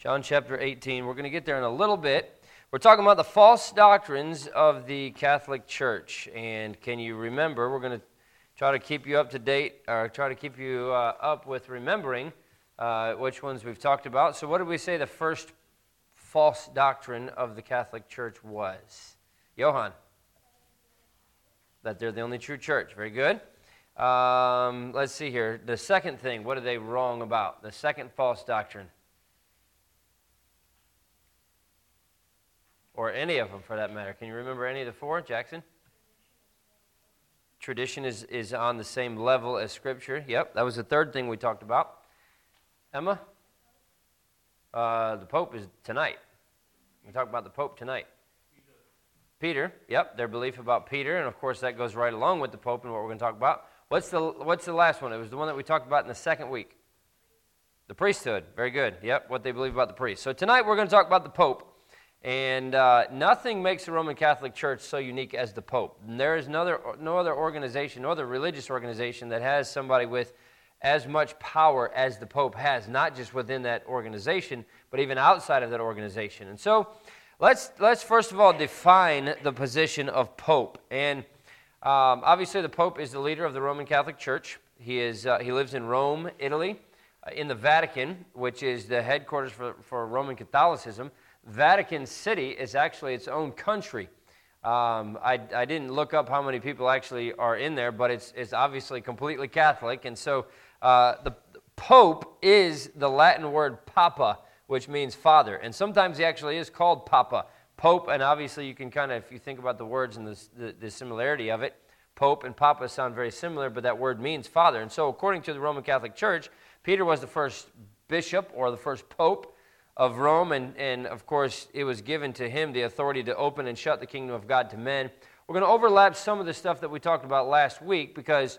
John chapter 18. We're going to get there in a little bit. We're talking about the false doctrines of the Catholic Church. And can you remember? We're going to try to keep you up to date, or try to keep you uh, up with remembering uh, which ones we've talked about. So, what did we say the first false doctrine of the Catholic Church was? Johann. That they're the only true church. Very good. Um, let's see here. The second thing, what are they wrong about? The second false doctrine. Or any of them for that matter. Can you remember any of the four, Jackson? Tradition is, is on the same level as Scripture. Yep, that was the third thing we talked about. Emma? Uh, the Pope is tonight. We talk about the Pope tonight. Peter, yep, their belief about Peter, and of course that goes right along with the Pope and what we're going to talk about. What's the, what's the last one? It was the one that we talked about in the second week. The priesthood. Very good. Yep, what they believe about the priest. So tonight we're going to talk about the Pope. And uh, nothing makes the Roman Catholic Church so unique as the Pope. And there is no other, no other organization, no other religious organization that has somebody with as much power as the Pope has, not just within that organization, but even outside of that organization. And so let's, let's first of all define the position of Pope. And um, obviously, the Pope is the leader of the Roman Catholic Church. He, is, uh, he lives in Rome, Italy, uh, in the Vatican, which is the headquarters for, for Roman Catholicism. Vatican City is actually its own country. Um, I, I, didn't look up how many people actually are in there, but it's, it's obviously completely Catholic. And so uh, the Pope is the Latin word papa, which means father. And sometimes he actually is called papa. Pope, and obviously you can kind of, if you think about the words and the, the, the similarity of it, Pope and Papa sound very similar, but that word means father. And so, according to the Roman Catholic Church, Peter was the first bishop or the first pope of Rome, and, and of course, it was given to him the authority to open and shut the kingdom of God to men. We're going to overlap some of the stuff that we talked about last week because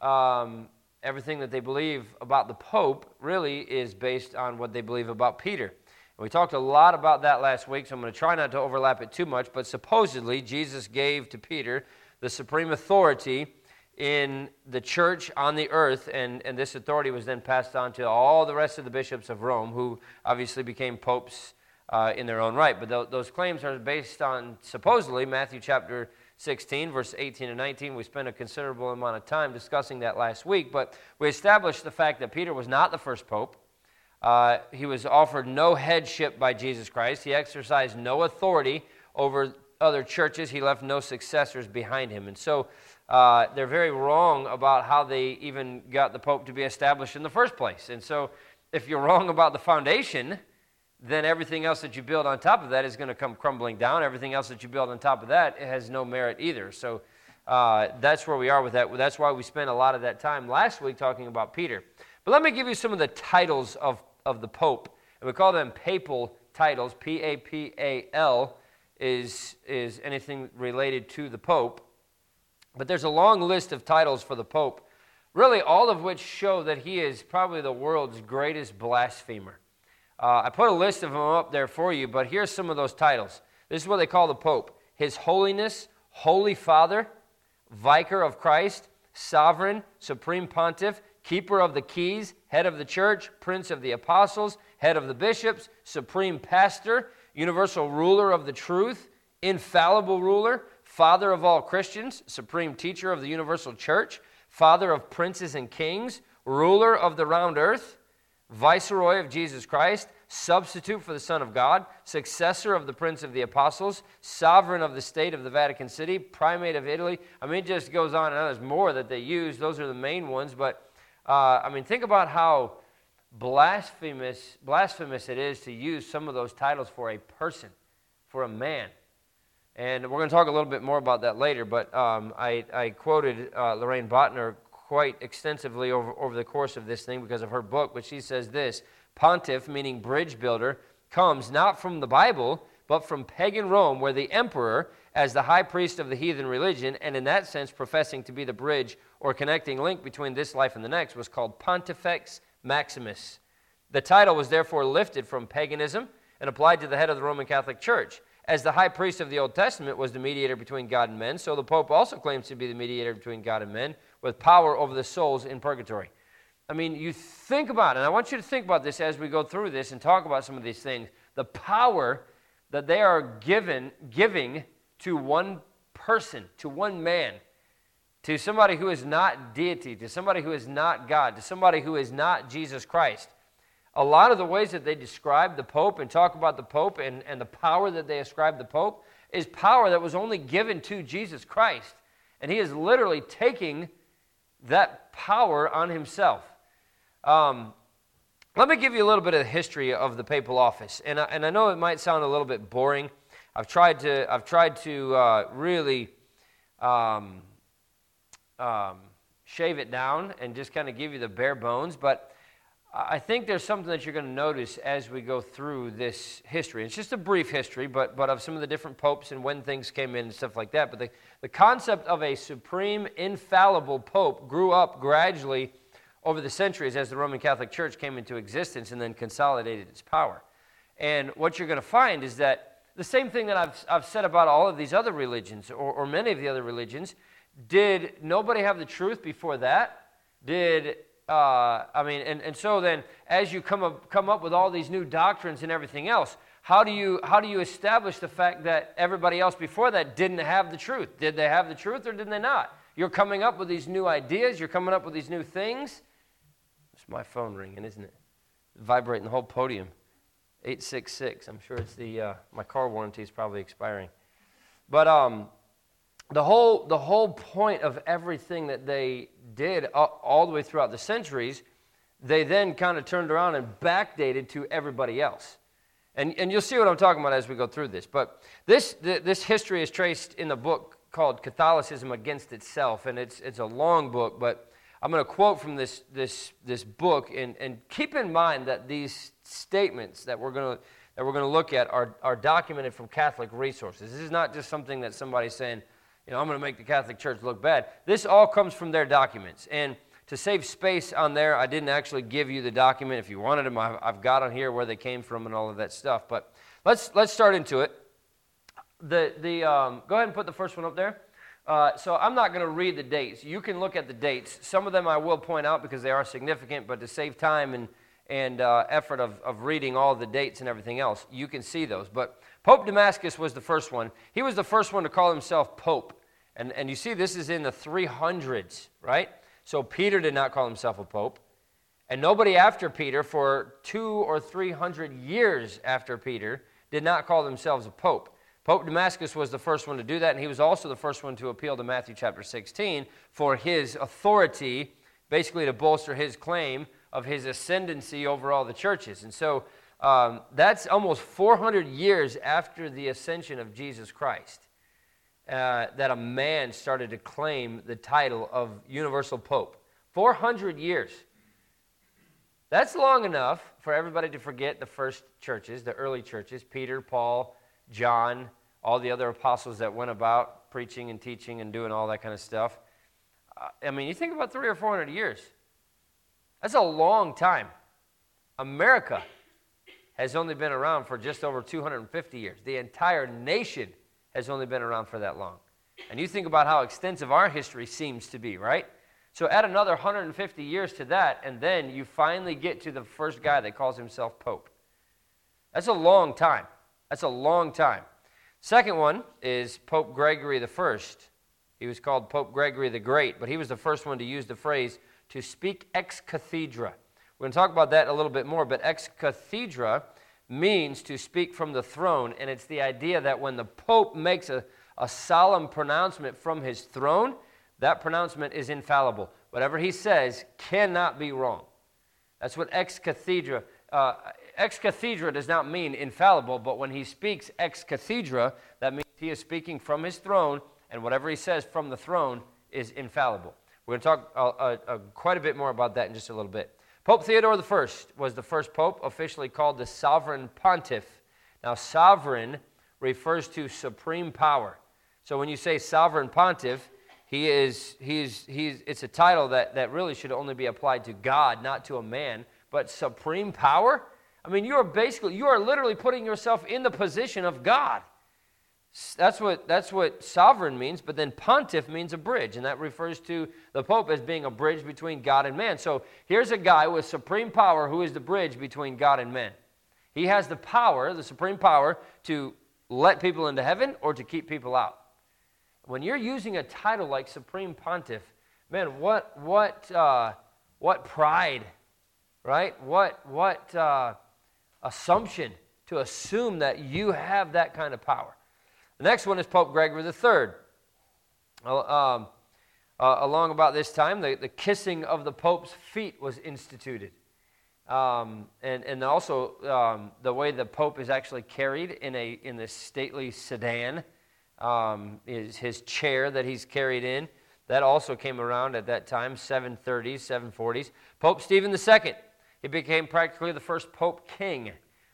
um, everything that they believe about the Pope really is based on what they believe about Peter. And we talked a lot about that last week, so I'm going to try not to overlap it too much, but supposedly, Jesus gave to Peter the supreme authority in the church on the earth, and, and this authority was then passed on to all the rest of the bishops of Rome, who obviously became popes uh, in their own right. But th- those claims are based on supposedly Matthew chapter 16, verse 18 and 19. We spent a considerable amount of time discussing that last week, but we established the fact that Peter was not the first pope. Uh, he was offered no headship by Jesus Christ. He exercised no authority over other churches. He left no successors behind him. And so uh, they're very wrong about how they even got the Pope to be established in the first place. And so, if you're wrong about the foundation, then everything else that you build on top of that is going to come crumbling down. Everything else that you build on top of that has no merit either. So, uh, that's where we are with that. That's why we spent a lot of that time last week talking about Peter. But let me give you some of the titles of, of the Pope. And we call them papal titles. P A P A L is, is anything related to the Pope. But there's a long list of titles for the Pope, really all of which show that he is probably the world's greatest blasphemer. Uh, I put a list of them up there for you, but here's some of those titles. This is what they call the Pope His Holiness, Holy Father, Vicar of Christ, Sovereign, Supreme Pontiff, Keeper of the Keys, Head of the Church, Prince of the Apostles, Head of the Bishops, Supreme Pastor, Universal Ruler of the Truth, Infallible Ruler, Father of all Christians, supreme teacher of the universal church, Father of princes and kings, ruler of the round earth, viceroy of Jesus Christ, substitute for the Son of God, successor of the Prince of the Apostles, sovereign of the state of the Vatican City, primate of Italy. I mean, it just goes on and on. There's more that they use. Those are the main ones. But, uh, I mean, think about how blasphemous, blasphemous it is to use some of those titles for a person, for a man. And we're going to talk a little bit more about that later, but um, I, I, quoted uh, Loraine Boettner quite extensively over, over the course of this thing because of her book, but she says this Pontiff, meaning bridge builder, comes not from the Bible, but from pagan Rome, where the emperor, as the high priest of the heathen religion, and in that sense professing to be the bridge or connecting link between this life and the next, was called Pontifex Maximus. The title was therefore lifted from paganism and applied to the head of the Roman Catholic Church. As the high priest of the Old Testament was the mediator between God and men, so the Pope also claims to be the mediator between God and men with power over the souls in purgatory. I mean, you think about it, and I want you to think about this as we go through this and talk about some of these things. The power that they are given, giving to one person, to one man, to somebody who is not deity, to somebody who is not God, to somebody who is not Jesus Christ. A lot of the ways that they describe the Pope and talk about the Pope and, and the power that they ascribe the Pope is power that was only given to Jesus Christ. And he is literally taking that power on himself. Um, let me give you a little bit of the history of the papal office. And I, and I know it might sound a little bit boring. I've tried to, I've tried to uh, really um, um, shave it down and just kind of give you the bare bones. But I think there's something that you're going to notice as we go through this history. It's just a brief history, but, but of some of the different popes and when things came in and stuff like that. But the, the concept of a supreme, infallible pope grew up gradually over the centuries as the Roman Catholic Church came into existence and then consolidated its power. And what you're going to find is that the same thing that I've, I've said about all of these other religions, or, or many of the other religions, did nobody have the truth before that? Did, uh, I mean, and, and so then as you come up, come up with all these new doctrines and everything else, how do, you, how do you establish the fact that everybody else before that didn't have the truth? Did they have the truth or did they not? You're coming up with these new ideas, you're coming up with these new things, It's my phone ringing, isn't it? Vibrating the whole podium. 866. I'm sure it's the, uh, my car warranty is probably expiring. But um, the, whole, the whole point of everything that they did all, all the way throughout the centuries, they then kind of turned around and backdated to everybody else. And, and you'll see what I'm talking about as we go through this. But this, this history is traced in the book called Catholicism Against Itself. And it's, it's a long book, but I'm going to quote from this, this, this book, and, and keep in mind that these statements that we're going to, that we're going to look at are, are documented from Catholic resources. This is not just something that somebody's saying, you know, I'm going to make the Catholic Church look bad. This all comes from their documents. And to save space on there, I didn't actually give you the document. If you wanted them, I've got on here where they came from and all of that stuff. But let's, let's start into it. The, the, um, go ahead and put the first one up there. Uh, so I'm not going to read the dates. You can look at the dates. Some of them I will point out because they are significant, but to save time and, and uh, effort of, of reading all the dates and everything else, you can see those. But Pope Damascus was the first one. He was the first one to call himself Pope. And, and you see, this is in the 300s, right? So Peter did not call himself a Pope. And nobody after Peter, for two or three hundred years after Peter, did not call themselves a Pope. Pope Damascus was the first one to do that, and he was also the first one to appeal to Matthew chapter 16 for his authority, basically to bolster his claim of his ascendancy over all the churches. And so um, that's almost 400 years after the ascension of Jesus Christ uh, that a man started to claim the title of universal pope. 400 years. That's long enough for everybody to forget the first churches, the early churches Peter, Paul, John, all the other apostles that went about preaching and teaching and doing all that kind of stuff. Uh, I mean, you think about three or four hundred years. That's a long time. America has only been around for just over 250 years. The entire nation has only been around for that long. And you think about how extensive our history seems to be, right? So add another 150 years to that, and then you finally get to the first guy that calls himself Pope. That's a long time. That's a long time. Second one is Pope Gregory I. He was called Pope Gregory the Great, but he was the first one to use the phrase to speak ex cathedra. We're going to talk about that a little bit more, but ex cathedra means to speak from the throne, and it's the idea that when the Pope makes a, a solemn pronouncement from his throne, that pronouncement is infallible. Whatever he says cannot be wrong. That's what ex cathedra, uh, ex cathedra does not mean infallible, but when he speaks ex cathedra, that means he is speaking from his throne, and whatever he says from the throne is infallible. We're going to talk uh, uh, uh, quite a bit more about that in just a little bit. Pope Theodore I was the first pope, officially called the sovereign pontiff. Now, sovereign refers to supreme power. So when you say sovereign pontiff, he is, he is, he's, it's a title that, that really should only be applied to God, not to a man. But supreme power? I mean, you are basically, you are literally putting yourself in the position of God. That's what, that's what sovereign means, but then pontiff means a bridge, and that refers to the Pope as being a bridge between God and man. So here's a guy with supreme power who is the bridge between God and man. He has the power, the supreme power, to let people into heaven or to keep people out. When you're using a title like Supreme Pontiff, man, what, what, uh, what pride, right? What, what uh, assumption to assume that you have that kind of power. The next one is Pope Gregory III. Um, uh, along about this time, the, the kissing of the Pope's feet was instituted. Um, and, and also um, the way the Pope is actually carried in, a, in this stately sedan, um, is his chair that he's carried in. That also came around at that time, 730s, 740s. Pope Stephen II, he became practically the first Pope King,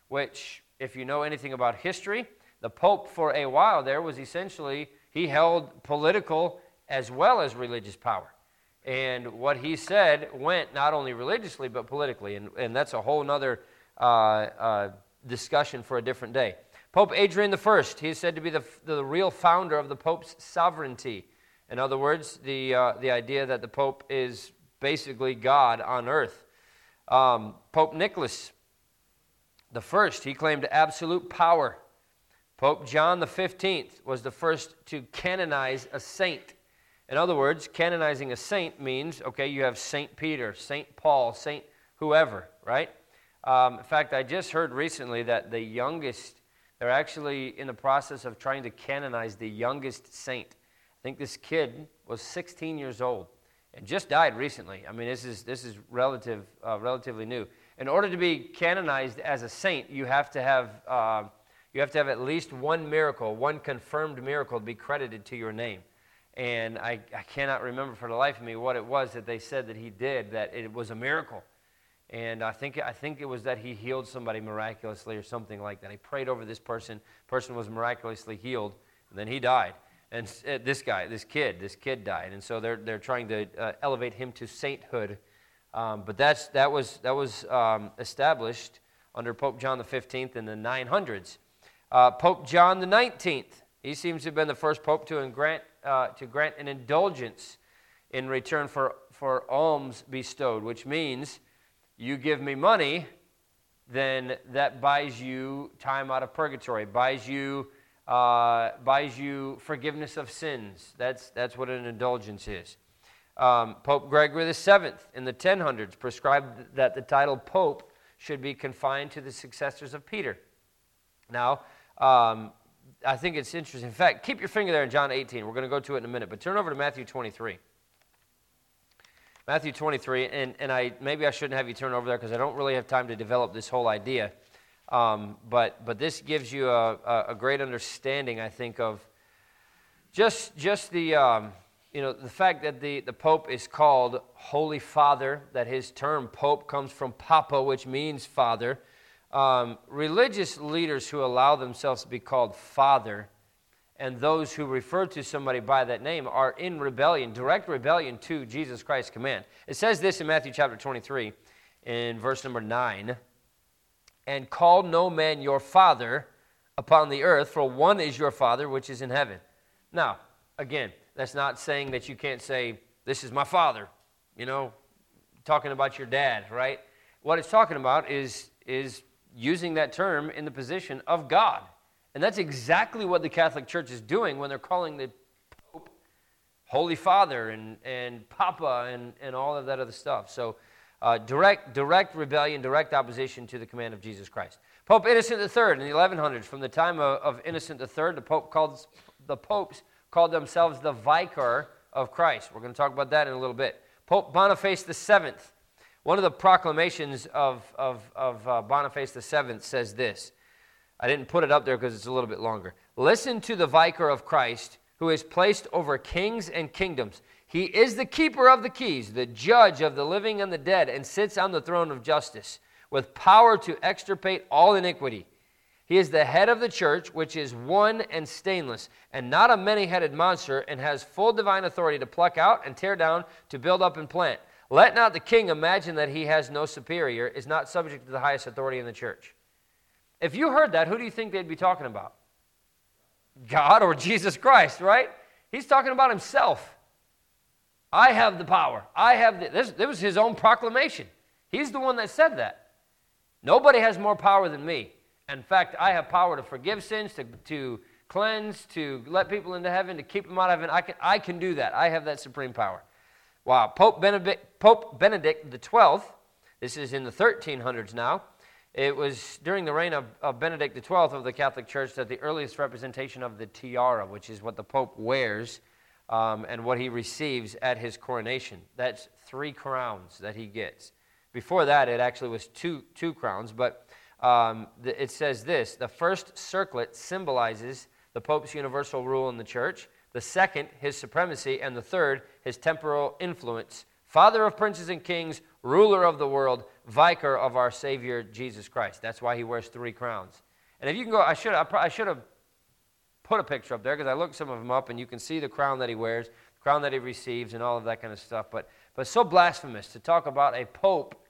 which, if you know anything about history, the Pope, for a while there, was essentially, he held political as well as religious power. And what he said went not only religiously, but politically. And, and that's a whole other uh, uh, discussion for a different day. Pope Adrian I, he is said to be the, the real founder of the Pope's sovereignty. In other words, the, uh, the idea that the Pope is basically God on earth. Um, Pope Nicholas the first, he claimed absolute power. Pope John the 15th was the first to canonize a saint. In other words, canonizing a saint means, okay, you have Saint Peter, Saint Paul, Saint whoever, right? Um, in fact, I just heard recently that the youngest, they're actually in the process of trying to canonize the youngest saint. I think this kid was 16 years old and just died recently. I mean, this is, this is relative, uh, relatively new. In order to be canonized as a saint, you have to have uh, you have to have at least one miracle, one confirmed miracle to be credited to your name. And I, I cannot remember for the life of me what it was that they said that he did, that it was a miracle. And I think, I think it was that he healed somebody miraculously or something like that. He prayed over this person, person was miraculously healed, and then he died. And uh, this guy, this kid, this kid died. And so they're, they're trying to uh, elevate him to sainthood. Um, but that's, that was, that was um, established under Pope John the 15th in the 900s. Uh, pope John the 19th, he seems to have been the first pope to grant, uh, to grant an indulgence in return for, for alms bestowed, which means you give me money, then that buys you time out of purgatory, buys you, uh, buys you forgiveness of sins. That's, that's what an indulgence is. Um, pope Gregory VII in the 1000s prescribed that the title pope should be confined to the successors of Peter. Now, um, I think it's interesting. In fact, keep your finger there in John 18. We're going to go to it in a minute, but turn over to Matthew 23. Matthew 23, and, and I, maybe I shouldn't have you turn over there because I don't really have time to develop this whole idea. Um, but, but this gives you a, a, great understanding, I think, of just, just the, um, you know, the fact that the, the Pope is called Holy Father, that his term Pope comes from Papa, which means father um, religious leaders who allow themselves to be called father and those who refer to somebody by that name are in rebellion, direct rebellion to Jesus Christ's command. It says this in Matthew chapter 23, in verse number 9 And call no man your father upon the earth, for one is your father which is in heaven. Now, again, that's not saying that you can't say, This is my father, you know, talking about your dad, right? What it's talking about is, is using that term in the position of God. And that's exactly what the Catholic Church is doing when they're calling the Pope Holy Father and, and Papa and, and all of that other stuff. So, uh, direct, direct rebellion, direct opposition to the command of Jesus Christ. Pope Innocent III in the 1100s, from the time of, of Innocent III, the, Pope called, the popes called themselves the Vicar of Christ. We're going to talk about that in a little bit. Pope Boniface VII one of the proclamations of, of, of uh, Boniface VII says this. I didn't put it up there because it's a little bit longer. Listen to the vicar of Christ who is placed over kings and kingdoms. He is the keeper of the keys, the judge of the living and the dead, and sits on the throne of justice with power to extirpate all iniquity. He is the head of the church, which is one and stainless, and not a many headed monster, and has full divine authority to pluck out and tear down, to build up and plant. Let not the king imagine that he has no superior, is not subject to the highest authority in the church. If you heard that, who do you think they'd be talking about? God or Jesus Christ, right? He's talking about himself. I have the power. I have the, this. This was his own proclamation. He's the one that said that. Nobody has more power than me. In fact, I have power to forgive sins, to, to cleanse, to let people into heaven, to keep them out of heaven. I can, I can do that. I have that supreme power. Wow. Pope Benedict, Pope Benedict 12th, this is in the 1300s now. It was during the reign of, of Benedict XII of the Catholic Church that the earliest representation of the tiara, which is what the Pope wears um, and what he receives at his coronation. That's three crowns that he gets. Before that, it actually was two, two crowns, but um, the, it says this the first circlet symbolizes the Pope's universal rule in the church, the second, his supremacy, and the third, his temporal influence. Father of princes and kings, ruler of the world, vicar of our Savior Jesus Christ. That's why he wears three crowns. And if you can go, I should, I should have put a picture up there because I looked some of them up and you can see the crown that he wears, the crown that he receives, and all of that kind of stuff. But, but so blasphemous to talk about a pope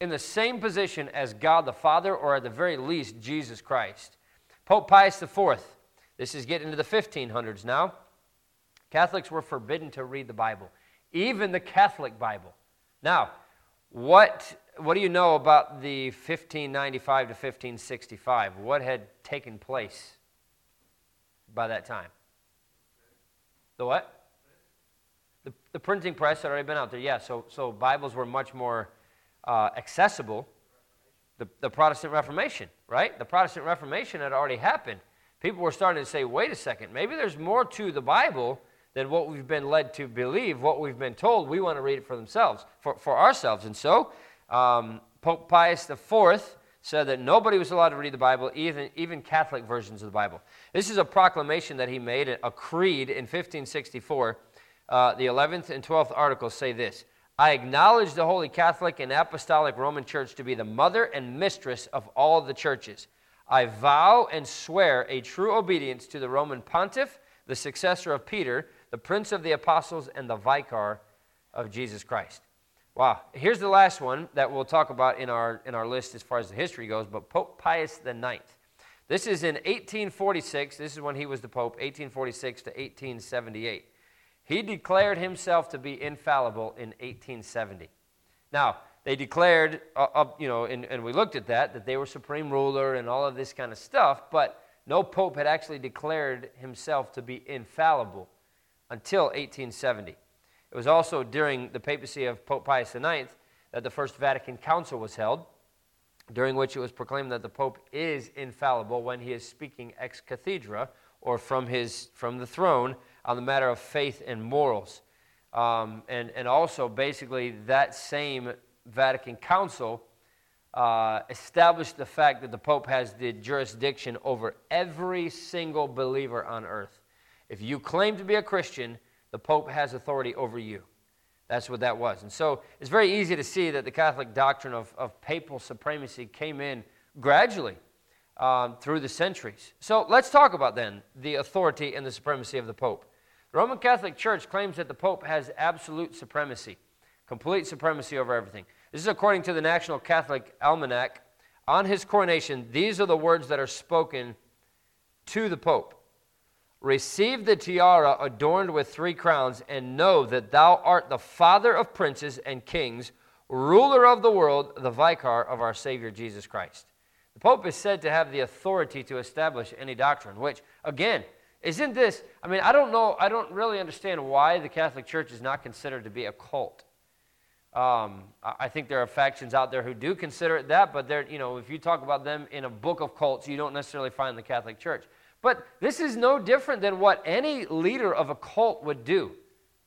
in the same position as God the Father or at the very least Jesus Christ. Pope Pius IV, this is getting into the 1500s now. Catholics were forbidden to read the Bible, even the Catholic Bible. Now, what, what do you know about the 1595 to 1565? What had taken place by that time? The what? The, the printing press had already been out there, yeah. So, so Bibles were much more uh, accessible. The, the Protestant Reformation, right? The Protestant Reformation had already happened. People were starting to say, wait a second, maybe there's more to the Bible than what we've been led to believe, what we've been told. We want to read it for themselves, for, for ourselves. And so, um, Pope Pius IV said that nobody was allowed to read the Bible, even, even Catholic versions of the Bible. This is a proclamation that he made, a creed in 1564. Uh, the 11th and 12th articles say this I acknowledge the Holy Catholic and Apostolic Roman Church to be the mother and mistress of all the churches. I vow and swear a true obedience to the Roman pontiff, the successor of Peter, the Prince of the Apostles, and the Vicar of Jesus Christ. Wow. Here's the last one that we'll talk about in our, in our list as far as the history goes, but Pope Pius IX. This is in 1846. This is when he was the Pope, 1846 to 1878. He declared himself to be infallible in 1870. Now, they declared, uh, uh, you know, and, and we looked at that, that they were supreme ruler and all of this kind of stuff, but no pope had actually declared himself to be infallible until 1870. It was also during the papacy of Pope Pius IX that the First Vatican Council was held, during which it was proclaimed that the Pope is infallible when he is speaking ex cathedra, or from, his, from the throne, on the matter of faith and morals. Um, and, and also, basically, that same Vatican Council uh, established the fact that the Pope has the jurisdiction over every single believer on earth. If you claim to be a Christian, the Pope has authority over you. That's what that was. And so it's very easy to see that the Catholic doctrine of, of papal supremacy came in gradually um, through the centuries. So let's talk about then the authority and the supremacy of the Pope. The Roman Catholic Church claims that the Pope has absolute supremacy, complete supremacy over everything. This is according to the National Catholic Almanac. On his coronation, these are the words that are spoken to the Pope Receive the tiara adorned with three crowns, and know that thou art the Father of princes and kings, ruler of the world, the vicar of our Savior Jesus Christ. The Pope is said to have the authority to establish any doctrine, which, again, isn't this, I mean, I don't know, I don't really understand why the Catholic Church is not considered to be a cult. Um, I think there are factions out there who do consider it that, but they're, you know, if you talk about them in a book of cults, you don't necessarily find the Catholic Church. But this is no different than what any leader of a cult would do.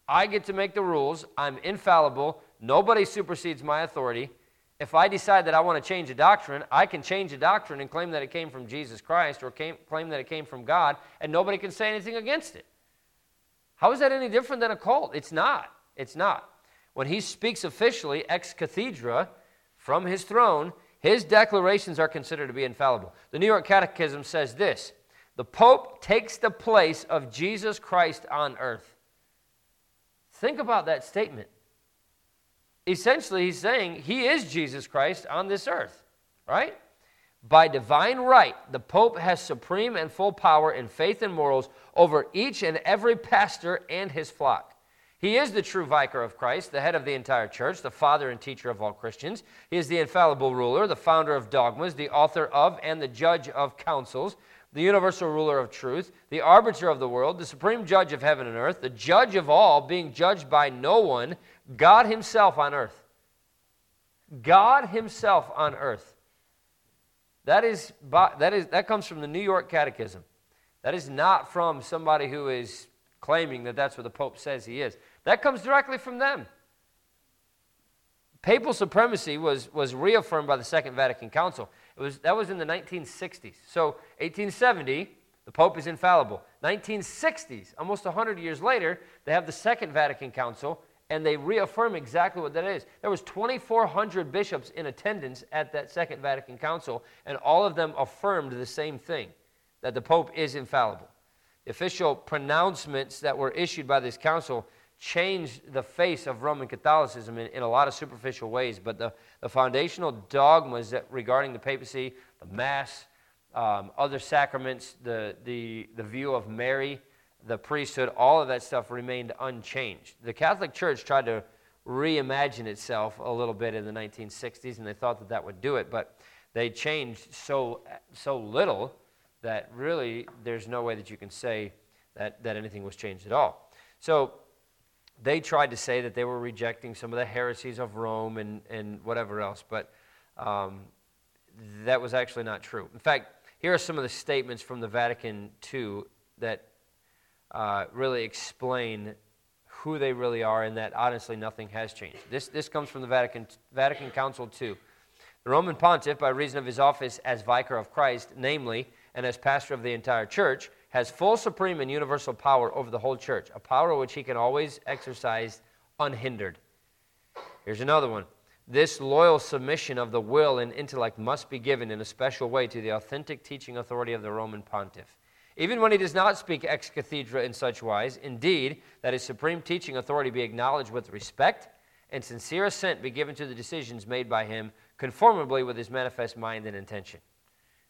I get to make the rules, I'm infallible, nobody supersedes my authority. If I decide that I want to change a doctrine, I can change a doctrine and claim that it came from Jesus Christ or came, claim that it came from God, and nobody can say anything against it. How is that any different than a cult? It's not. It's not. When he speaks officially ex cathedra from his throne, his declarations are considered to be infallible. The New York Catechism says this the Pope takes the place of Jesus Christ on earth. Think about that statement. Essentially, he's saying he is Jesus Christ on this earth, right? By divine right, the Pope has supreme and full power in faith and morals over each and every pastor and his flock. He is the true vicar of Christ, the head of the entire church, the father and teacher of all Christians. He is the infallible ruler, the founder of dogmas, the author of and the judge of councils, the universal ruler of truth, the arbiter of the world, the supreme judge of heaven and earth, the judge of all, being judged by no one, God Himself on earth. God Himself on earth. That, is, that, is, that comes from the New York Catechism. That is not from somebody who is claiming that that's what the Pope says he is. That comes directly from them. Papal supremacy was, was reaffirmed by the Second Vatican Council. It was, that was in the 1960s. So, 1870, the Pope is infallible. 1960s, almost 100 years later, they have the Second Vatican Council, and they reaffirm exactly what that is. There was 2,400 bishops in attendance at that Second Vatican Council, and all of them affirmed the same thing, that the Pope is infallible. The official pronouncements that were issued by this council changed the face of Roman Catholicism in, in a lot of superficial ways, but the, the foundational dogmas that regarding the papacy, the Mass, um, other sacraments, the, the, the view of Mary, the priesthood, all of that stuff remained unchanged. The Catholic Church tried to reimagine itself a little bit in the 1960s, and they thought that that would do it, but they changed so, so little that really there's no way that you can say that, that anything was changed at all. So they tried to say that they were rejecting some of the heresies of Rome and, and whatever else, but um, that was actually not true. In fact, here are some of the statements from the Vatican II that uh, really explain who they really are and that honestly nothing has changed. This, this comes from the Vatican, Vatican Council II. The Roman pontiff, by reason of his office as vicar of Christ, namely, and as pastor of the entire church, has full, supreme, and universal power over the whole church, a power which he can always exercise unhindered. Here's another one. This loyal submission of the will and intellect must be given in a special way to the authentic teaching authority of the Roman pontiff. Even when he does not speak ex cathedra in such wise, indeed, that his supreme teaching authority be acknowledged with respect and sincere assent be given to the decisions made by him conformably with his manifest mind and intention.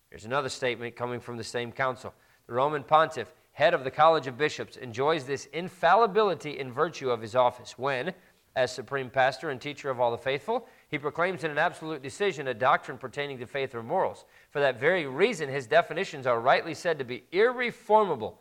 Here's another statement coming from the same council. The Roman pontiff, head of the College of Bishops, enjoys this infallibility in virtue of his office when, as supreme pastor and teacher of all the faithful, he proclaims in an absolute decision a doctrine pertaining to faith or morals. For that very reason, his definitions are rightly said to be irreformable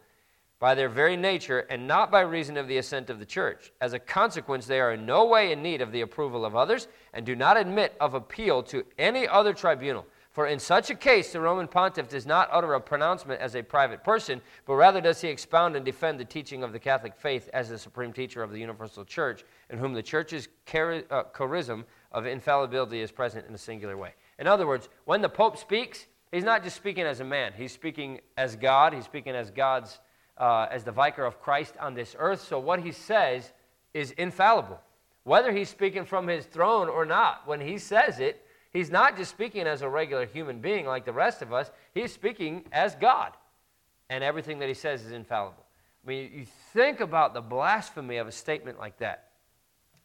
by their very nature and not by reason of the assent of the church. As a consequence, they are in no way in need of the approval of others and do not admit of appeal to any other tribunal. For in such a case, the Roman pontiff does not utter a pronouncement as a private person, but rather does he expound and defend the teaching of the Catholic faith as the supreme teacher of the universal church, in whom the church's uh, charism of infallibility is present in a singular way. In other words, when the Pope speaks, he's not just speaking as a man, he's speaking as God, he's speaking as God's, uh, as the vicar of Christ on this earth. So what he says is infallible. Whether he's speaking from his throne or not, when he says it, He's not just speaking as a regular human being like the rest of us, he's speaking as God. And everything that he says is infallible. I mean, you think about the blasphemy of a statement like that.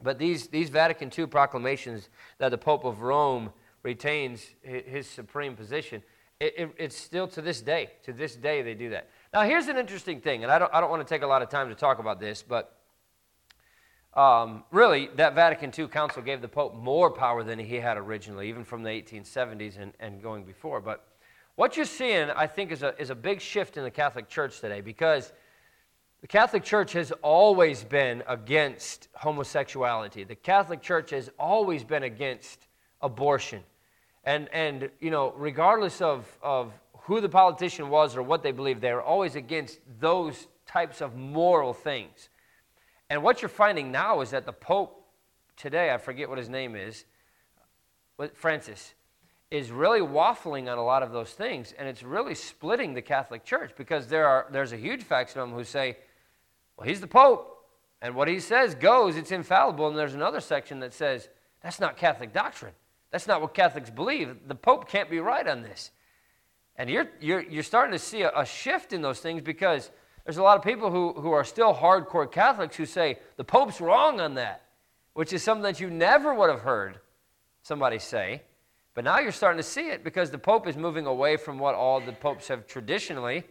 But these, these Vatican II proclamations that the Pope of Rome retains his supreme position, it, it, it's still to this day. To this day, they do that. Now, here's an interesting thing, and I don't, I don't want to take a lot of time to talk about this, but um, really, that Vatican II Council gave the Pope more power than he had originally, even from the 1870s and, and going before. But what you're seeing, I think, is a, is a big shift in the Catholic Church today because the Catholic Church has always been against homosexuality. The Catholic Church has always been against abortion. And, and you know, regardless of, of who the politician was or what they believed, they were always against those types of moral things. And what you're finding now is that the Pope today, I forget what his name is, Francis, is really waffling on a lot of those things, and it's really splitting the Catholic Church because there are, there's a huge faction of them who say, well, he's the Pope, and what he says goes, it's infallible, and there's another section that says, that's not Catholic doctrine. That's not what Catholics believe. The Pope can't be right on this. And you're, you're, you're starting to see a, a shift in those things because there's a lot of people who, who are still hardcore Catholics who say the Pope's wrong on that, which is something that you never would have heard somebody say But now you're starting to see it because the Pope is moving away from what all the popes have traditionally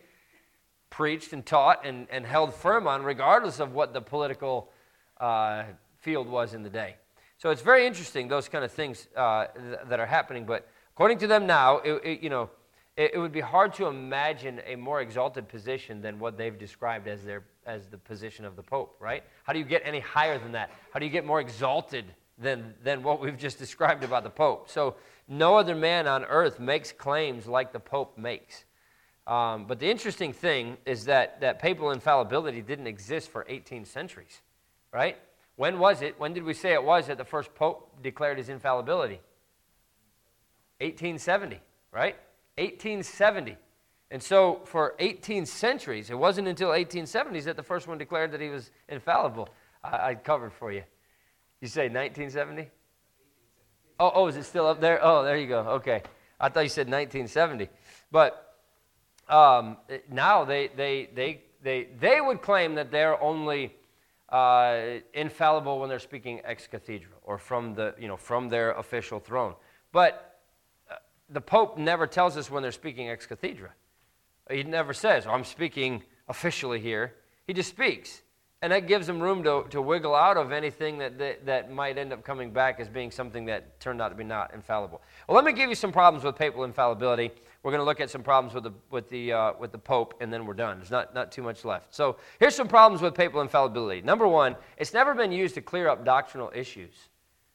preached and taught and, and held firm on, regardless of what the political uh, field was in the day. So it's very interesting, those kind of things uh, th- that are happening. But according to them now, it, it, you know, it, it would be hard to imagine a more exalted position than what they've described as, their, as the position of the Pope, right? How do you get any higher than that? How do you get more exalted than, than what we've just described about the Pope? So no other man on earth makes claims like the Pope makes. Um, but the interesting thing is that, that papal infallibility didn't exist for 18 centuries, right? When was it? When did we say it was that the first Pope declared his infallibility? 1870, right? 1870. And so for 18 centuries, it wasn't until 1870s that the first one declared that he was infallible. I, I covered for you. You say 1970? Oh, oh, is it still up there? Oh, there you go. Okay. I thought you said 1970. But um, now they, they, they, they, they would claim that they're only uh, infallible when they're speaking ex cathedra or from, the, you know, from their official throne. But the Pope never tells us when they're speaking ex cathedra. He never says, oh, I'm speaking officially here. He just speaks. And that gives them room to, to wiggle out of anything that, that, that, might end up coming back as being something that turned out to be not infallible. Well, let me give you some problems with papal infallibility. We're going to look at some problems with the, with the, uh, with the Pope, and then we're done. There's not, not too much left. So here's some problems with papal infallibility. Number one, it's never been used to clear up doctrinal issues,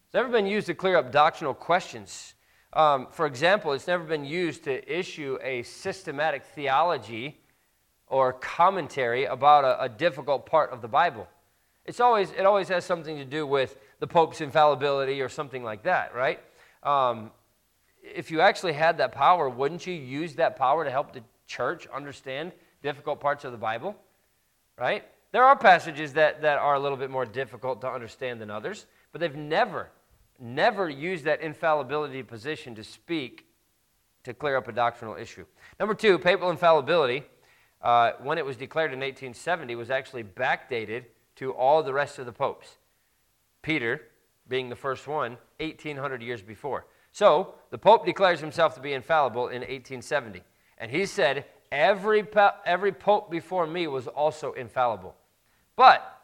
it's never been used to clear up doctrinal questions. Um, for example, it's never been used to issue a systematic theology or commentary about a, a difficult part of the Bible. It's always, it always has something to do with the Pope's infallibility or something like that, right? Um, if you actually had that power, wouldn't you use that power to help the church understand difficult parts of the Bible? Right? There are passages that, that are a little bit more difficult to understand than others, but they've never, never use that infallibility position to speak to clear up a doctrinal issue. Number two, papal infallibility uh, when it was declared in 1870, was actually backdated to all the rest of the popes. Peter, being the first one, 1800 years before. So the Pope declares himself to be infallible in 1870. And he said, every, every Pope before me was also infallible. But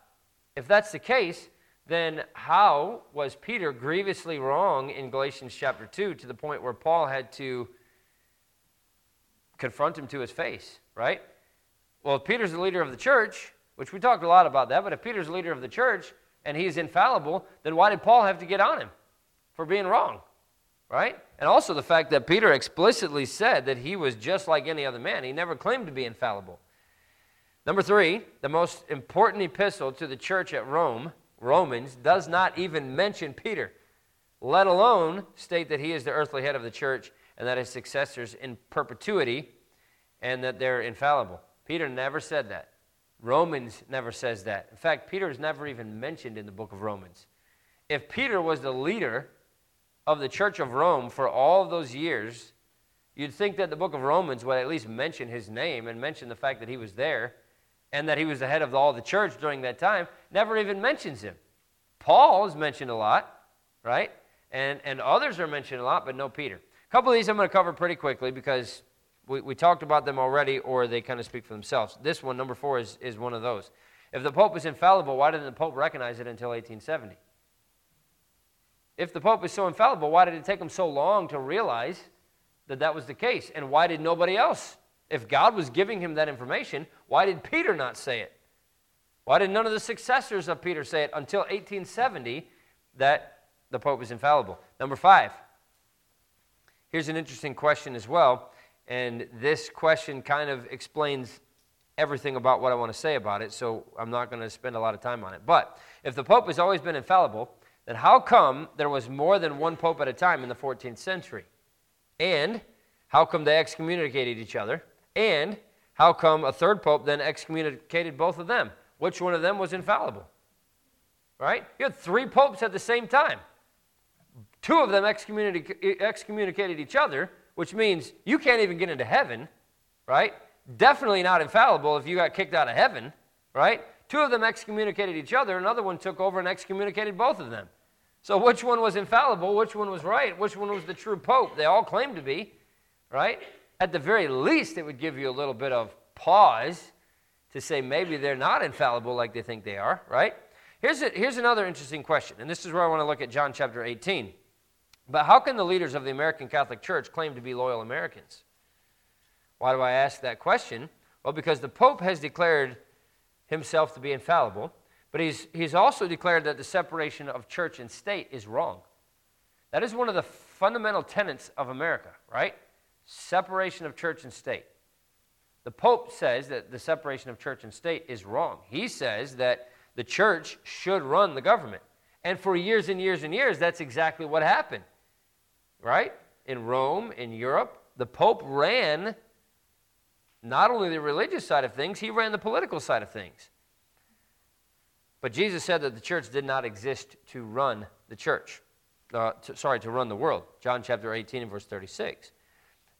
if that's the case, then how was Peter grievously wrong in Galatians chapter 2 to the point where Paul had to confront him to his face, right? Well, if Peter's the leader of the church, which we talked a lot about that, but if Peter's the leader of the church and he's infallible, then why did Paul have to get on him for being wrong? Right? And also the fact that Peter explicitly said that he was just like any other man. He never claimed to be infallible. Number three, the most important epistle to the church at Rome, Romans, does not even mention Peter, let alone state that he is the earthly head of the church and that his successors in perpetuity and that they're infallible. Peter never said that. Romans never says that. In fact, Peter is never even mentioned in the book of Romans. If Peter was the leader of the church of Rome for all those years, you'd think that the book of Romans would at least mention his name and mention the fact that he was there and that he was the head of all the church during that time. Never even mentions him. Paul is mentioned a lot, right? And, and others are mentioned a lot, but no Peter. A couple of these I'm going to cover pretty quickly because we, we talked about them already, or they kind of speak for themselves. This one, number four, is, is one of those. If the Pope is infallible, why didn't the Pope recognize it until 1870? If the Pope is so infallible, why did it take him so long to realize that that was the case? And why did nobody else? If God was giving him that information, why did Peter not say it? Why did none of the successors of Peter say it until 1870 that the Pope was infallible? Number five. Here's an interesting question as well. And this question kind of explains everything about what I want to say about it, so I'm not going to spend a lot of time on it. But if the Pope has always been infallible, then how come there was more than one Pope at a time in the 14th century? And how come they excommunicated each other? And how come a third Pope then excommunicated both of them? Which one of them was infallible? Right? You had three popes at the same time. Two of them excommunicated each other, which means you can't even get into heaven, right? Definitely not infallible if you got kicked out of heaven, right? Two of them excommunicated each other, another one took over and excommunicated both of them. So, which one was infallible? Which one was right? Which one was the true pope? They all claim to be, right? At the very least, it would give you a little bit of pause to say maybe they're not infallible like they think they are, right? Here's, a, here's another interesting question, and this is where I want to look at John chapter 18. But how can the leaders of the American Catholic Church claim to be loyal Americans? Why do I ask that question? Well, because the Pope has declared himself to be infallible, but he's, he's also declared that the separation of church and state is wrong. That is one of the fundamental tenets of America, right? Separation of church and state. The Pope says that the separation of church and state is wrong. He says that the church should run the government. And for years and years and years, that's exactly what happened, right? In Rome, in Europe, the Pope ran not only the religious side of things, he ran the political side of things. But Jesus said that the church did not exist to run the church. Uh, to, sorry, to run the world. John chapter 18 and verse 36.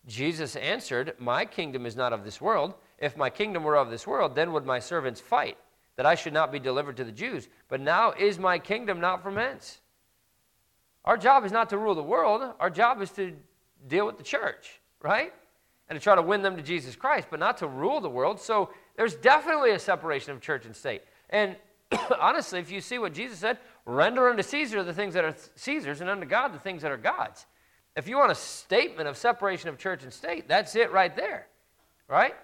Jesus answered, My kingdom is not of this world. If my kingdom were of this world, then would my servants fight, that I should not be delivered to the Jews. But now is my kingdom not from hence. Our job is not to rule the world, our job is to deal with the church, right? And to try to win them to Jesus Christ, but not to rule the world. So there's definitely a separation of church and state. And honestly, if you see what Jesus said, render unto Caesar the things that are Caesar's, and unto God the things that are God's. If you want a statement of separation of church and state, that's it right there, right?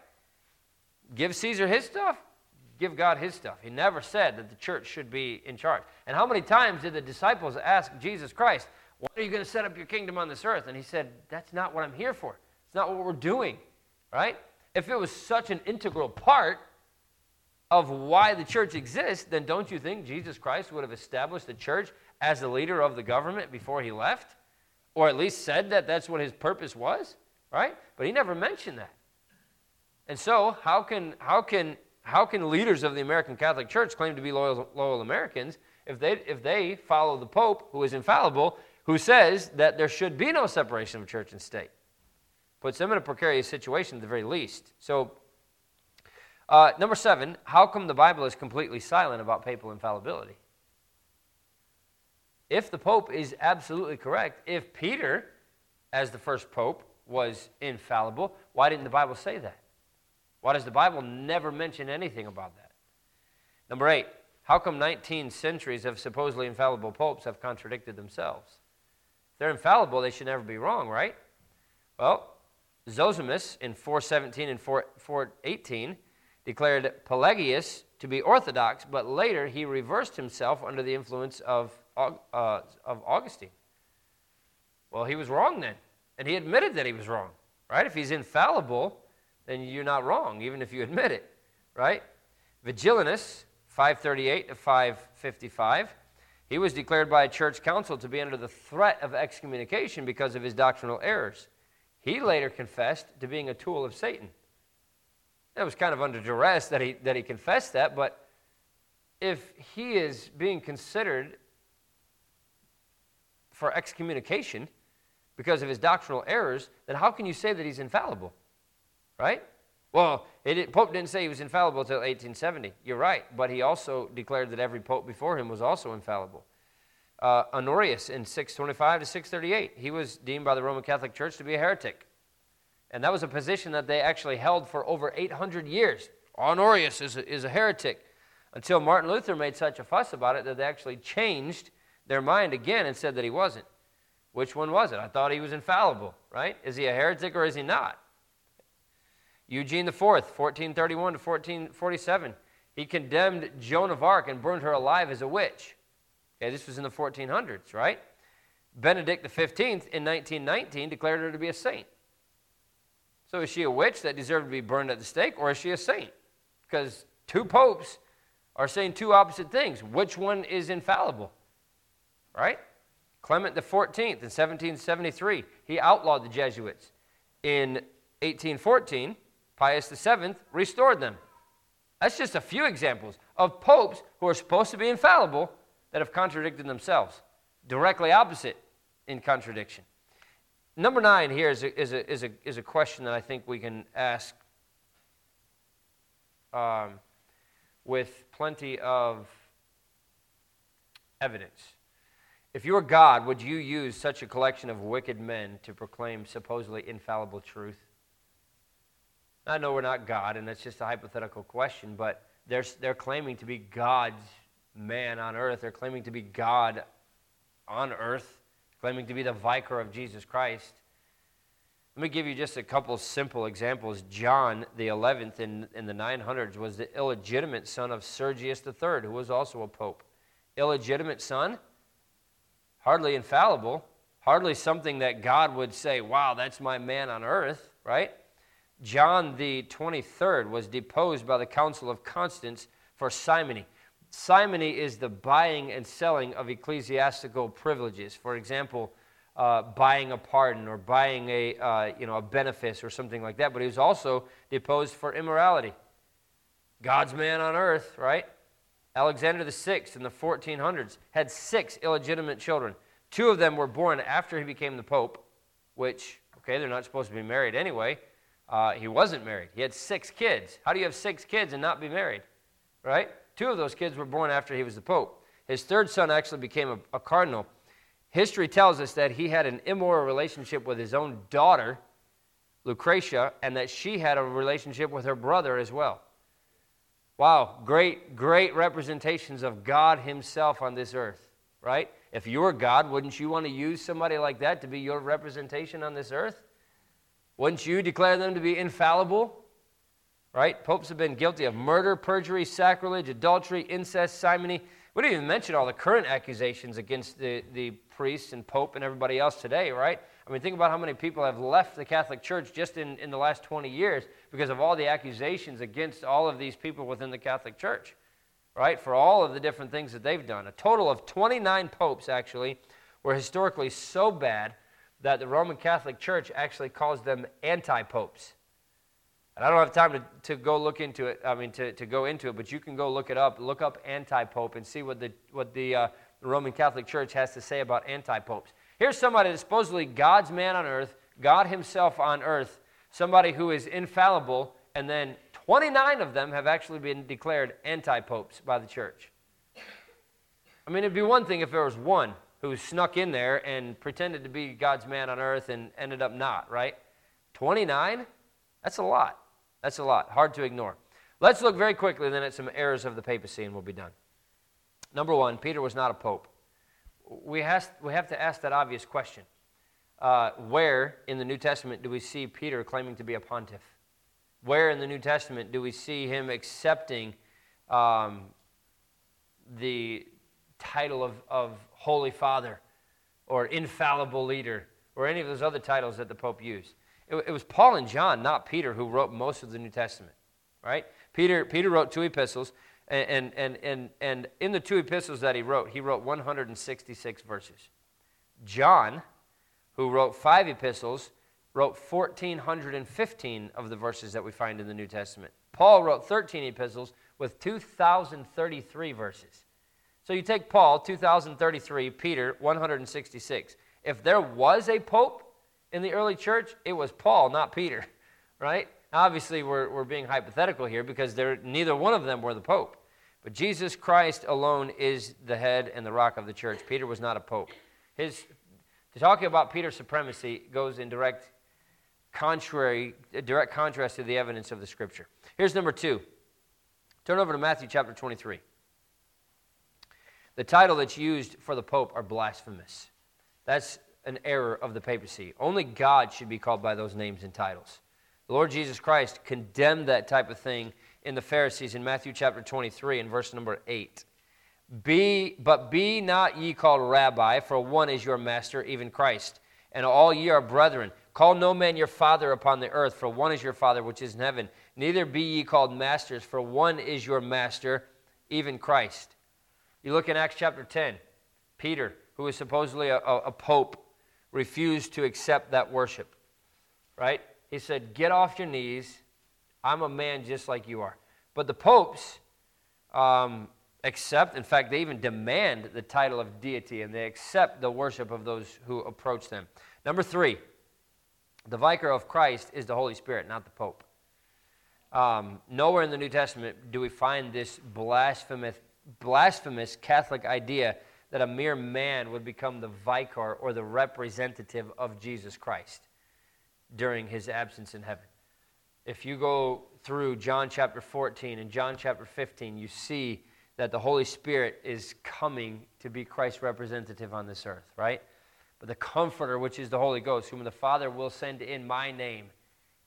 Give Caesar his stuff, give God his stuff. He never said that the church should be in charge. And how many times did the disciples ask Jesus Christ, When are you going to set up your kingdom on this earth? And he said, That's not what I'm here for. It's not what we're doing, right? If it was such an integral part of why the church exists, then don't you think Jesus Christ would have established the church as the leader of the government before he left? Or at least said that that's what his purpose was, right? But he never mentioned that. And so, how can, how can, how can leaders of the American Catholic Church claim to be loyal, loyal Americans if they, if they follow the Pope, who is infallible, who says that there should be no separation of church and state? Puts them in a precarious situation at the very least. So, uh, number seven, how come the Bible is completely silent about papal infallibility? If the Pope is absolutely correct, if Peter, as the first Pope, was infallible, why didn't the Bible say that? Why does the Bible never mention anything about that? Number eight, how come 19 centuries of supposedly infallible popes have contradicted themselves? If they're infallible, they should never be wrong, right? Well, Zosimus in 417 and 418 declared Pelagius to be orthodox, but later he reversed himself under the influence of uh, of Augustine. Well, he was wrong then. And he admitted that he was wrong, right? If he's infallible, then you're not wrong, even if you admit it, right? Vigilanus, 538 to 555, he was declared by a church council to be under the threat of excommunication because of his doctrinal errors. He later confessed to being a tool of Satan. That was kind of under duress that he, that he confessed that, but if he is being considered for excommunication because of his doctrinal errors, then how can you say that he's infallible? Right? Well, Pope didn't say he was infallible until 1870. You're right, but he also declared that every pope before him was also infallible. Uh, Honorius in 625 to 638, he was deemed by the Roman Catholic Church to be a heretic. And that was a position that they actually held for over 800 years. Honorius is a, is a heretic. Until Martin Luther made such a fuss about it that they actually changed their mind again and said that he wasn't. Which one was it? I thought he was infallible, right? Is he a heretic or is he not? Eugene IV, 1431 to 1447, he condemned Joan of Arc and burned her alive as a witch. Okay, this was in the 1400s, right? Benedict XV in 1919 declared her to be a saint. So is she a witch that deserved to be burned at the stake, or is she a saint? Because two popes are saying two opposite things. Which one is infallible? Right? Clement XIV in 1773, he outlawed the Jesuits. In 1814, Pius VII restored them. That's just a few examples of popes who are supposed to be infallible that have contradicted themselves. Directly opposite in contradiction. Number nine here is a, is a, is a, is a question that I think we can ask um, with plenty of evidence. If you were God, would you use such a collection of wicked men to proclaim supposedly infallible truth? I know we're not God, and that's just a hypothetical question, but they're, they're claiming to be God's man on earth. They're claiming to be God on earth, claiming to be the vicar of Jesus Christ. Let me give you just a couple simple examples. John the 11th in, in the 900s was the illegitimate son of Sergius III, who was also a pope. Illegitimate son, hardly infallible, hardly something that God would say, wow, that's my man on earth, right? John the 23rd was deposed by the Council of Constance for simony. Simony is the buying and selling of ecclesiastical privileges. For example, uh, buying a pardon or buying a, uh, you know, a benefice or something like that, but he was also deposed for immorality. God's man on earth, right? Alexander VI in the 1400s had six illegitimate children. Two of them were born after he became the Pope, which, okay, they're not supposed to be married anyway. Uh, he wasn't married. He had six kids. How do you have six kids and not be married? Right? Two of those kids were born after he was the Pope. His third son actually became a, a cardinal. History tells us that he had an immoral relationship with his own daughter, Lucretia, and that she had a relationship with her brother as well. Wow, great, great representations of God Himself on this earth, right? If you were God, wouldn't you want to use somebody like that to be your representation on this earth? Wouldn't you declare them to be infallible? Right? Popes have been guilty of murder, perjury, sacrilege, adultery, incest, simony. We didn't even mention all the current accusations against the, the priests and Pope and everybody else today, right? I mean, think about how many people have left the Catholic Church just in, in the last 20 years because of all the accusations against all of these people within the Catholic Church, right? For all of the different things that they've done. A total of 29 popes, actually, were historically so bad that the Roman Catholic Church actually calls them anti popes. And I don't have time to, to go look into it, I mean, to, to go into it, but you can go look it up. Look up anti pope and see what the, what the, uh, Roman Catholic Church has to say about anti popes. Here's somebody that's supposedly God's man on earth, God Himself on earth, somebody who is infallible, and then 29 of them have actually been declared anti popes by the church. I mean, it'd be one thing if there was one who snuck in there and pretended to be God's man on earth and ended up not, right? 29? That's a lot. That's a lot. Hard to ignore. Let's look very quickly then at some errors of the papacy and we'll be done. Number one, Peter was not a pope. We, has, we have to ask that obvious question. Uh, where in the New Testament do we see Peter claiming to be a pontiff? Where in the New Testament do we see him accepting um, the title of, of Holy Father or infallible leader or any of those other titles that the Pope used? It, it was Paul and John, not Peter, who wrote most of the New Testament, right? Peter, Peter wrote two epistles, and, and, and, and in the two epistles that he wrote, he wrote 166 verses. John, who wrote five epistles, wrote 1,415 of the verses that we find in the New Testament. Paul wrote 13 epistles with 2,033 verses. So you take Paul, 2,033, Peter, 166. If there was a pope, in the early church, it was Paul, not Peter, right? Obviously, we're, we're being hypothetical here because neither one of them were the Pope. But Jesus Christ alone is the head and the rock of the church. Peter was not a Pope. His, talking about Peter's supremacy goes in direct contrary, direct contrast to the evidence of the Scripture. Here's number two. Turn over to Matthew chapter 23. The title that's used for the Pope are blasphemous. That's an error of the papacy. Only God should be called by those names and titles. The Lord Jesus Christ condemned that type of thing in the Pharisees in Matthew chapter 23 and verse number 8. Be, but be not ye called rabbi, for one is your master, even Christ. And all ye are brethren. Call no man your father upon the earth, for one is your father which is in heaven. Neither be ye called masters, for one is your master, even Christ. You look in Acts chapter 10, Peter, who is supposedly a, a, a pope, refused to accept that worship, right? He said, Get off your knees. I'm a man just like you are. But the popes um, accept, in fact, they even demand the title of deity and they accept the worship of those who approach them. Number three, the vicar of Christ is the Holy Spirit, not the Pope. Um, nowhere in the New Testament do we find this blasphemous, blasphemous Catholic idea that a mere man would become the vicar or the representative of Jesus Christ during his absence in heaven. If you go through John chapter 14 and John chapter 15, you see that the Holy Spirit is coming to be Christ's representative on this earth, right? But the Comforter, which is the Holy Ghost, whom the Father will send in my name,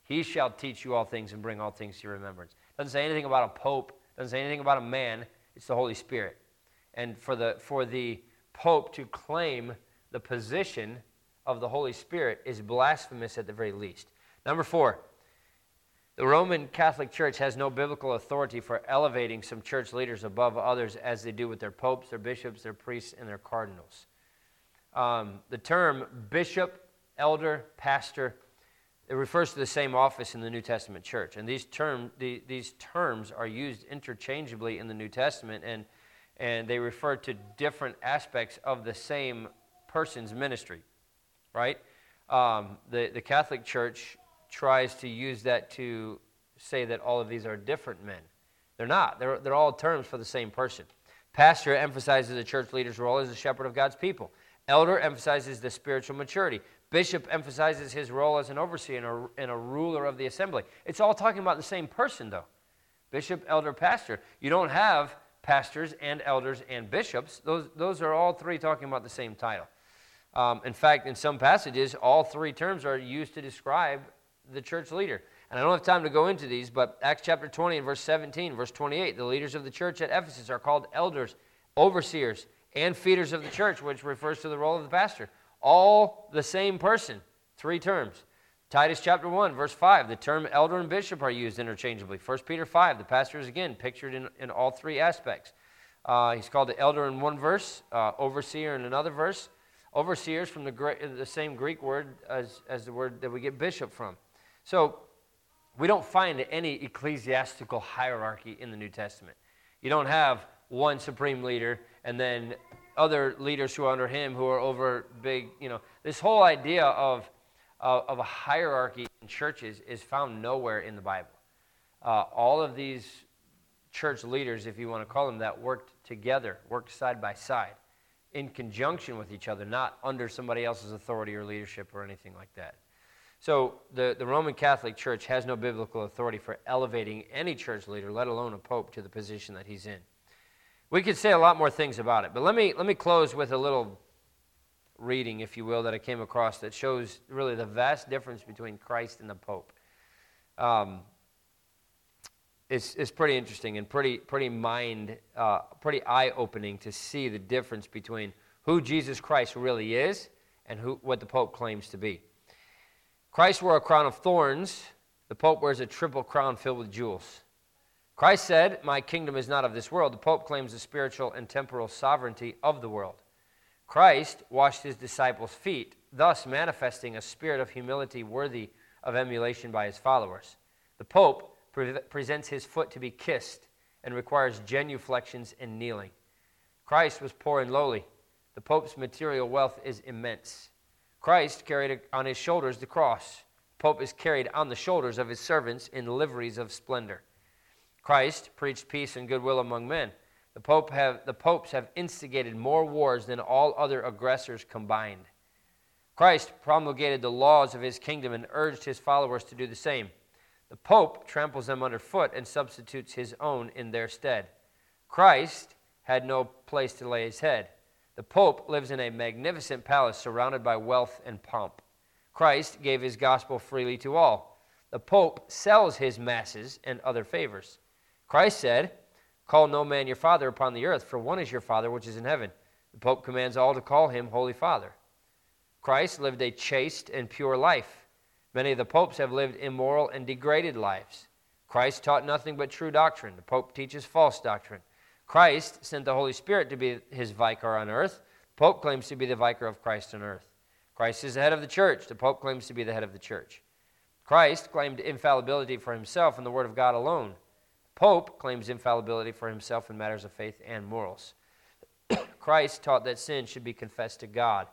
he shall teach you all things and bring all things to your remembrance. Doesn't say anything about a pope, doesn't say anything about a man. It's the Holy Spirit. And for the, for the pope to claim the position of the Holy Spirit is blasphemous at the very least. Number four, the Roman Catholic Church has no biblical authority for elevating some church leaders above others as they do with their popes, their bishops, their priests, and their cardinals. Um, the term bishop, elder, pastor, it refers to the same office in the New Testament church. And these, term, the, these terms are used interchangeably in the New Testament, and, and they refer to different aspects of the same person's ministry, right? Um, the, the Catholic Church tries to use that to say that all of these are different men. They're not, they're, they're all terms for the same person. Pastor emphasizes the church leader's role as a shepherd of God's people. Elder emphasizes the spiritual maturity. Bishop emphasizes his role as an overseer and a, and a ruler of the assembly. It's all talking about the same person, though. Bishop, elder, pastor. You don't have pastors and elders and bishops. Those, those are all three talking about the same title. Um, in fact, in some passages, all three terms are used to describe the church leader. And I don't have time to go into these, but Acts chapter 20 and verse 17, verse 28, the leaders of the church at Ephesus are called elders, overseers, and feeders of the church, which refers to the role of the pastor. All the same person, three terms. Titus chapter 1, verse 5, the term elder and bishop are used interchangeably. 1 Peter 5, the pastor is again pictured in, in all three aspects. Uh, he's called the elder in one verse, uh, overseer in another verse. Overseers from the, the same Greek word as, as the word that we get bishop from. So we don't find any ecclesiastical hierarchy in the New Testament. You don't have one supreme leader and then other leaders who are under him who are over big, you know. This whole idea of, uh, of a hierarchy in churches is found nowhere in the Bible. Uh, all of these church leaders, if you want to call them that, worked together, worked side by side, in conjunction with each other, not under somebody else's authority or leadership or anything like that. So the, the Roman Catholic Church has no biblical authority for elevating any church leader, let alone a pope, to the position that he's in. We could say a lot more things about it, but let me, let me close with a little reading, if you will, that I came across that shows really the vast difference between Christ and the Pope. Um, it's, it's pretty interesting and pretty, pretty mind, uh, pretty eye-opening to see the difference between who Jesus Christ really is and who, what the Pope claims to be. Christ wore a crown of thorns. The Pope wears a triple crown filled with jewels. Christ said, My kingdom is not of this world. The Pope claims the spiritual and temporal sovereignty of the world. Christ washed his disciples' feet, thus manifesting a spirit of humility worthy of emulation by his followers. The Pope pre- presents his foot to be kissed and requires genuflections and kneeling. Christ was poor and lowly. The Pope's material wealth is immense. Christ carried on his shoulders the cross. Pope is carried on the shoulders of his servants in liveries of splendor. Christ preached peace and goodwill among men. The, Pope have, the popes have instigated more wars than all other aggressors combined. Christ promulgated the laws of his kingdom and urged his followers to do the same. The Pope tramples them underfoot and substitutes his own in their stead. Christ had no place to lay his head. The Pope lives in a magnificent palace surrounded by wealth and pomp. Christ gave his gospel freely to all. The Pope sells his masses and other favors. Christ said, Call no man your father upon the earth, for one is your Father which is in heaven. The Pope commands all to call him Holy Father. Christ lived a chaste and pure life. Many of the popes have lived immoral and degraded lives. Christ taught nothing but true doctrine. The Pope teaches false doctrine. Christ sent the Holy Spirit to be his vicar on earth. The Pope claims to be the vicar of Christ on earth. Christ is the head of the church. The Pope claims to be the head of the church. Christ claimed infallibility for himself in the Word of God alone. The Pope claims infallibility for himself in matters of faith and morals. Christ taught that sin should be confessed to God.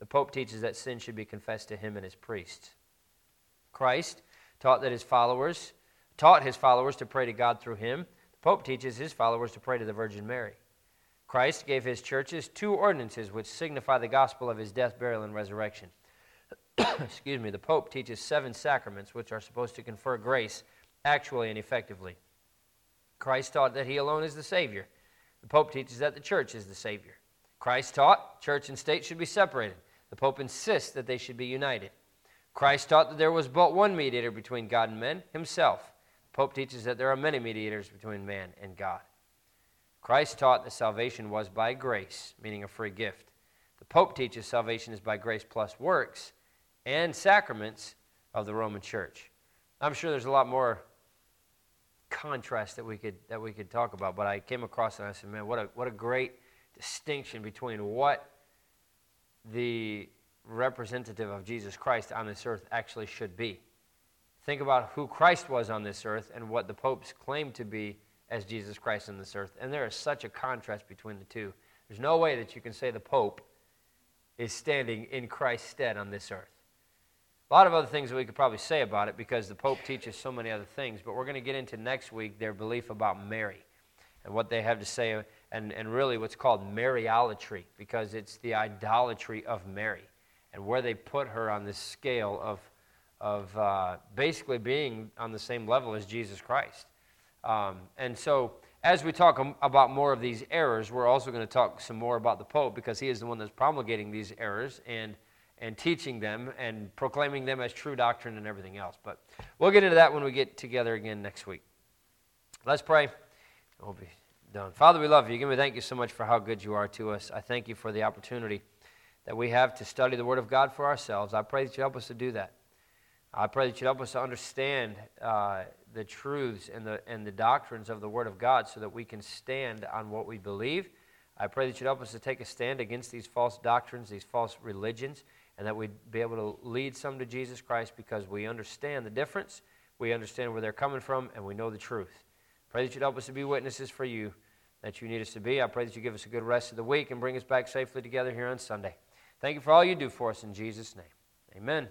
The Pope teaches that sin should be confessed to him and his priests. Christ taught that his followers taught his followers to pray to God through him. The Pope teaches his followers to pray to the Virgin Mary. Christ gave his churches two ordinances which signify the gospel of his death, burial, and resurrection. Excuse me, the Pope teaches seven sacraments which are supposed to confer grace actually and effectively. Christ taught that he alone is the Savior. The Pope teaches that the church is the Savior. Christ taught church and state should be separated. The Pope insists that they should be united. Christ taught that there was but one mediator between God and men, himself. Pope teaches that there are many mediators between man and God. Christ taught that salvation was by grace, meaning a free gift. The Pope teaches salvation is by grace plus works and sacraments of the Roman Church. I'm sure there's a lot more contrast that we could that we could talk about, but I came across and I said, man, what a what a great distinction between what the representative of Jesus Christ on this earth actually should be. Think about who Christ was on this earth and what the popes claim to be as Jesus Christ on this earth. And there is such a contrast between the two. There's no way that you can say the Pope is standing in Christ's stead on this earth. A lot of other things that we could probably say about it because the Pope teaches so many other things, but we're going to get into next week their belief about Mary and what they have to say, and, and really what's called Mariolatry, because it's the idolatry of Mary and where they put her on this scale of, of uh, basically being on the same level as Jesus Christ. Um, and so, as we talk about more of these errors, we're also going to talk some more about the Pope because he is the one that's promulgating these errors and, and teaching them and proclaiming them as true doctrine and everything else. But we'll get into that when we get together again next week. Let's pray. We'll be done. Father, we love you. Give me thank you so much for how good you are to us. I thank you for the opportunity that we have to study the Word of God for ourselves. I pray that you help us to do that. I pray that you help us to understand uh, the truths and the, and the doctrines of the Word of God so that we can stand on what we believe. I pray that you'd help us to take a stand against these false doctrines, these false religions, and that we'd be able to lead some to Jesus Christ because we understand the difference, we understand where they're coming from, and we know the truth. Pray that you'd help us to be witnesses for you that you need us to be. I pray that you give us a good rest of the week and bring us back safely together here on Sunday. Thank you for all you do for us in Jesus' name. Amen.